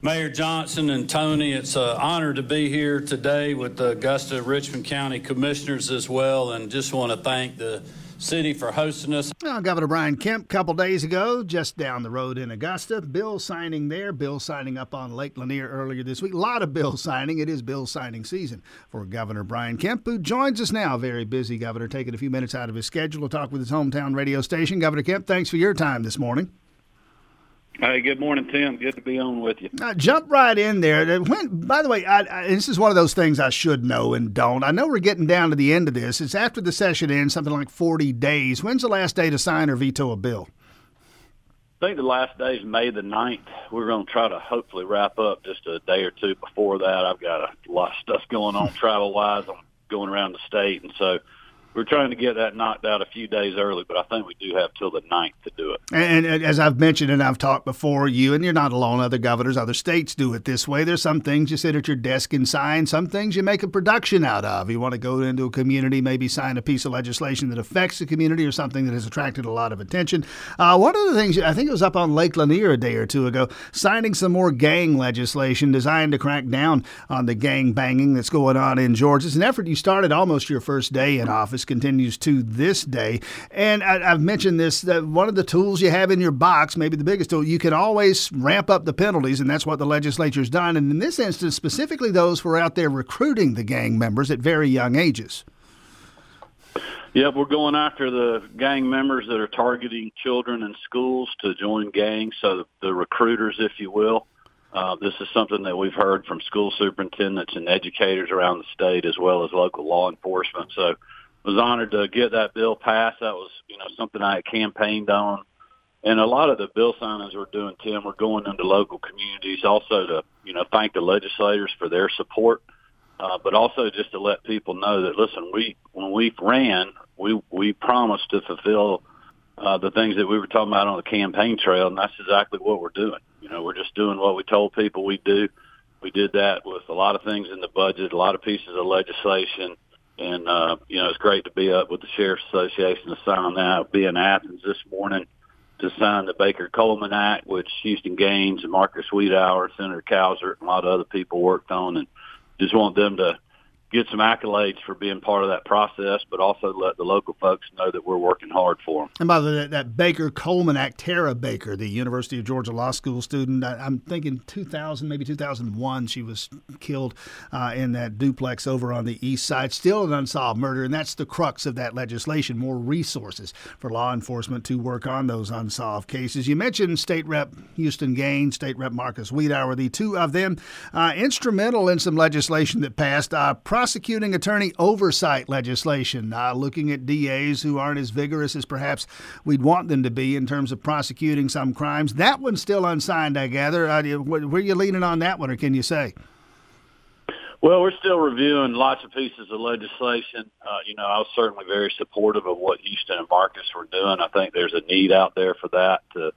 Mayor Johnson and Tony, it's an honor to be here today with the Augusta Richmond County Commissioners as well, and just want to thank the city for hosting us. Well, Governor Brian Kemp, a couple days ago, just down the road in Augusta, bill signing there, bill signing up on Lake Lanier earlier this week. A lot of bill signing. It is bill signing season for Governor Brian Kemp, who joins us now. Very busy governor, taking a few minutes out of his schedule to talk with his hometown radio station. Governor Kemp, thanks for your time this morning. Hey, good morning, Tim. Good to be on with you. Uh, jump right in there. When, by the way, I, I, this is one of those things I should know and don't. I know we're getting down to the end of this. It's after the session ends, something like 40 days. When's the last day to sign or veto a bill? I think the last day is May the 9th. We're going to try to hopefully wrap up just a day or two before that. I've got a lot of stuff going on travel-wise. I'm going around the state, and so – we're trying to get that knocked out a few days early, but I think we do have till the 9th to do it. And, and, as I've mentioned and I've talked before, you and you're not alone. Other governors, other states do it this way. There's some things you sit at your desk and sign. Some things you make a production out of. You want to go into a community, maybe sign a piece of legislation that affects the community or something that has attracted a lot of attention. Uh, one of the things I think it was up on Lake Lanier a day or two ago, signing some more gang legislation designed to crack down on the gang banging that's going on in Georgia. It's an effort you started almost your first day in office continues to this day. And I, have mentioned this that one of the tools you have in your box, maybe the biggest tool, you can always ramp up the penalties, and that's what the legislature's done. And in this instance, specifically those who are out there recruiting the gang members at very young ages. Yep, we're going after the gang members that are targeting children in schools to join gangs, so the recruiters, if you will. Uh, this is something that we've heard from school superintendents and educators around the state as well as local law enforcement. So was honored to get that bill passed. That was, you know, something I had campaigned on. And a lot of the bill signings we're doing, Tim, we're going into local communities also to, you know, thank the legislators for their support, uh, but also just to let people know that, listen, we, when we ran, we, we promised to fulfill uh, the things that we were talking about on the campaign trail, and that's exactly what we're doing. You know, we're just doing what we told people we'd do. We did that with a lot of things in the budget, a lot of pieces of legislation, and uh, you know it's great to be up with the Sheriff's Association to sign that. Be in Athens this morning to sign the Baker Coleman Act, which Houston Gaines and Marcus Wiedower, Senator Cowsert, and a lot of other people worked on, and just want them to get some accolades for being part of that process, but also let the local folks know that we're working hard for them. And by the way, that Baker Coleman Act, Tara Baker, the University of Georgia Law School student, I, am thinking 2000, maybe 2001, she was killed uh, in that duplex over on the east side. Still an unsolved murder, and that's the crux of that legislation more resources for law enforcement to work on those unsolved cases. You mentioned State Rep Houston Gaines, State Rep Marcus Wiedower, the two of them uh, instrumental in some legislation that passed. Uh, prosecuting attorney oversight legislation, uh, looking at DAs who aren't as vigorous as perhaps we'd want them to be in terms of prosecuting some crimes. That one's still unsigned, I gather. Uh, where are you leaning on that one, or can you say? Well, we're still reviewing lots of pieces of legislation. Uh, you know, I was certainly very supportive of what Houston and Marcus were doing. I think there's a need out there for that to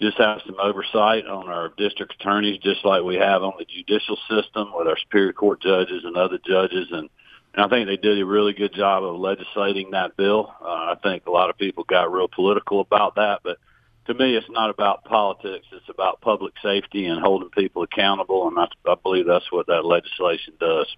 just have some oversight on our district attorneys, just like we have on the judicial system with our superior court judges and other judges. And, and I think they did a really good job of legislating that bill. Uh, I think a lot of people got real political about that, but to me, it's not about politics. It's about public safety and holding people accountable. And I, I believe that's what that legislation does.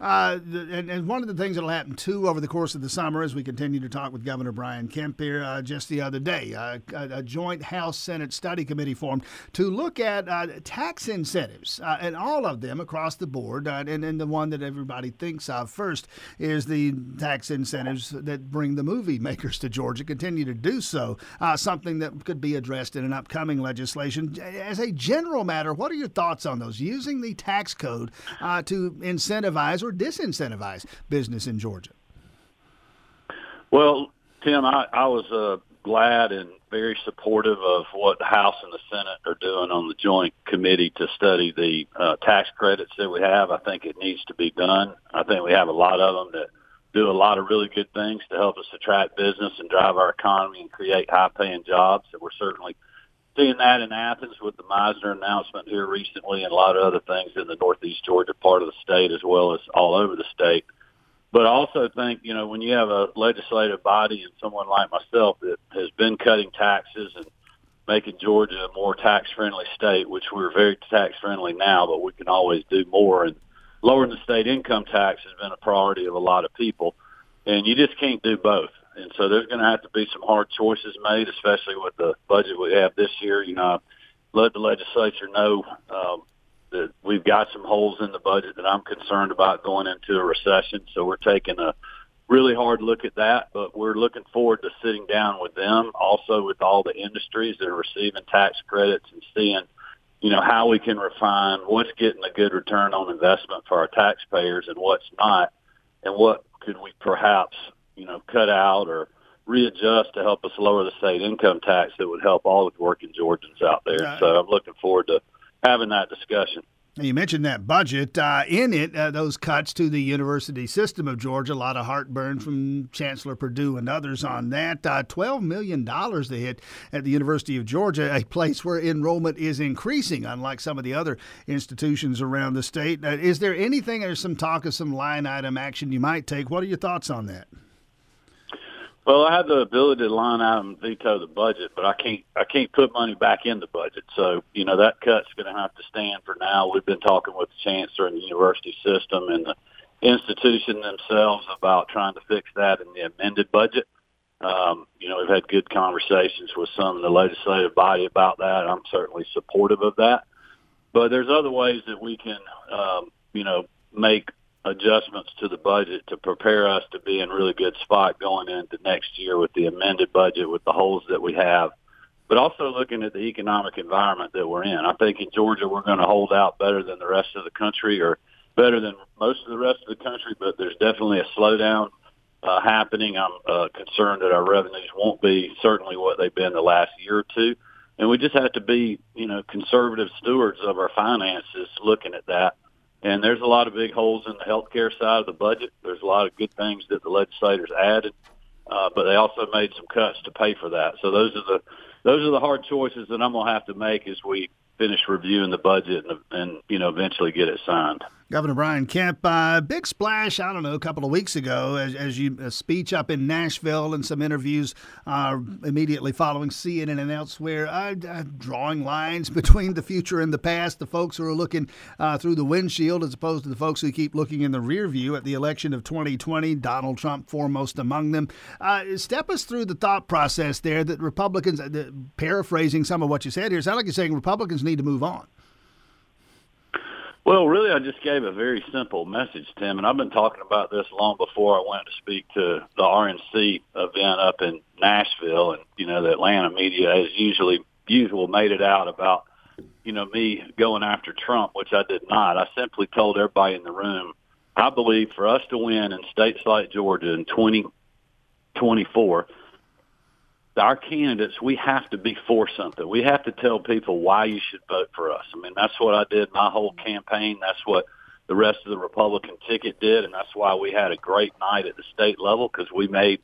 Uh, and, and, one of the things that'll happen too over the course of the summer as we continue to talk with Governor Brian Kemp here uh, just the other day, uh, a, a, joint House Senate study committee formed to look at uh, tax incentives uh, and all of them across the board. Uh, and, and the one that everybody thinks of first is the tax incentives that bring the movie makers to Georgia, continue to do so. something that could be addressed in an upcoming legislation. As a general matter, what are your thoughts on those? Using the tax code to incentivize or disincentivize business in Georgia? Well, Tim, I, I was uh, glad and very supportive of what the House and the Senate are doing on the joint committee to study the uh, tax credits that we have. I think it needs to be done. I think we have a lot of them that do a lot of really good things to help us attract business and drive our economy and create high-paying jobs. And we're certainly seeing that in Athens with the Meissner announcement here recently and a lot of other things in the northeast Georgia part of the state as well as all over the state. But I also think, you know, when you have a legislative body and someone like myself that has been cutting taxes and making Georgia a more tax friendly state, which we're very tax friendly now, but we can always do more. And lowering the state income tax has been a priority of a lot of people, and you just can't do both. And so there's going to have to be some hard choices made, especially with the budget we have this year. You know, let the legislature know um, that we've got some holes in the budget that I'm concerned about going into a recession. So we're taking a really hard look at that, but we're looking forward to sitting down with them, also with all the industries that are receiving tax credits and seeing, you know, how we can refine what's getting a good return on investment for our taxpayers and what's not, and what could we perhaps, you know, cut out or readjust to help us lower the state income tax that would help all the working Georgians out there. Right. So I'm looking forward to having that discussion. You mentioned that budget. Uh, in it, uh, those cuts to the university system of Georgia, a lot of heartburn from Chancellor Perdue and others on that. Uh, $12 million they hit at the University of Georgia, a place where enrollment is increasing, unlike some of the other institutions around the state. Uh, is there anything, or some talk of some line item action you might take? What are your thoughts on that? Well, I have the ability to line out and veto the budget, but I can't I can't put money back in the budget. So you know that cut's going to have to stand for now. We've been talking with the chancellor and the university system and the institution themselves about trying to fix that in the amended budget. Um, you know, we've had good conversations with some of the legislative body about that. I'm certainly supportive of that. But there's other ways that we can, um, you know, make adjustments to the budget to prepare us to be in really good spot going into next year with the amended budget with the holes that we have, but also looking at the economic environment that we're in. I think in Georgia we're going to hold out better than the rest of the country or better than most of the rest of the country, but there's definitely a slowdown uh, happening. I'm uh, concerned that our revenues won't be certainly what they've been the last year or two. And we just have to be, you know, conservative stewards of our finances looking at that and there's a lot of big holes in the healthcare side of the budget. There's a lot of good things that the legislators added, uh, but they also made some cuts to pay for that. So those are the those are the hard choices that I'm going to have to make as we finish reviewing the budget and, and you know eventually get it signed. Governor Brian Kemp, uh, big splash, I don't know, a couple of weeks ago, as, as you a speech up in Nashville and some interviews uh, immediately following CNN and elsewhere, uh, uh drawing lines between the future and the past, the folks who are looking uh, through the windshield as opposed to the folks who keep looking in the rear view at the election of 2020, Donald Trump foremost among them. Uh, step us through the thought process there that Republicans, paraphrasing some of what you said here, sound like you're saying Republicans need to move on. Well, really, I just gave a very simple message, Tim, and I've been talking about this long before I went to speak to the RNC event up in Nashville, and you know the Atlanta media, as usually usual, made it out about you know me going after Trump, which I did not. I simply told everybody in the room, I believe for us to win in states like Georgia in 2024, our candidates, we have to be for something. We have to tell people why you should vote for us. I mean, that's what I did my whole campaign. That's what the rest of the Republican ticket did, and that's why we had a great night at the state level because we made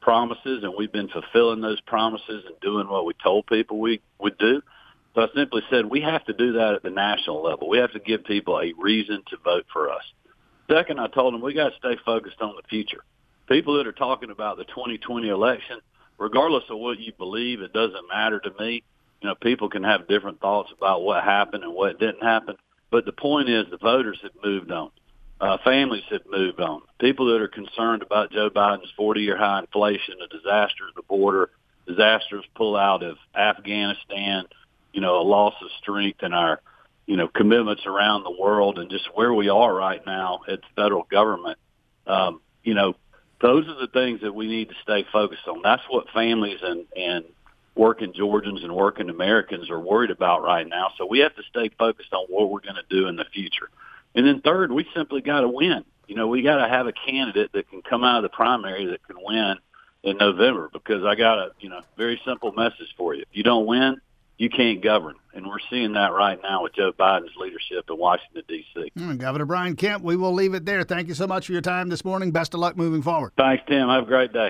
promises and we've been fulfilling those promises and doing what we told people we would do. So I simply said we have to do that at the national level. We have to give people a reason to vote for us. Second, I told them we got to stay focused on the future. People that are talking about the 2020 election – regardless of what you believe, it doesn't matter to me. You know, people can have different thoughts about what happened and what didn't happen. But the point is the voters have moved on. Uh, families have moved on. People that are concerned about Joe Biden's 40-year high inflation, the disaster at the border, disastrous pullout of Afghanistan, you know, a loss of strength in our, you know, commitments around the world and just where we are right now at the federal government. Um, you know, those are the things that we need to stay focused on. That's what families and, and working Georgians and working Americans are worried about right now. So we have to stay focused on what we're going to do in the future. And then third, we simply got to win. You know, we got to have a candidate that can come out of the primary that can win in November because I got a, you know, very simple message for you. If you don't win, you can't govern. And we're seeing that right now with Joe Biden's leadership in Washington, D.C. Mm, Governor Brian Kemp, we will leave it there. Thank you so much for your time this morning. Best of luck moving forward. Thanks, Tim. Have a great day.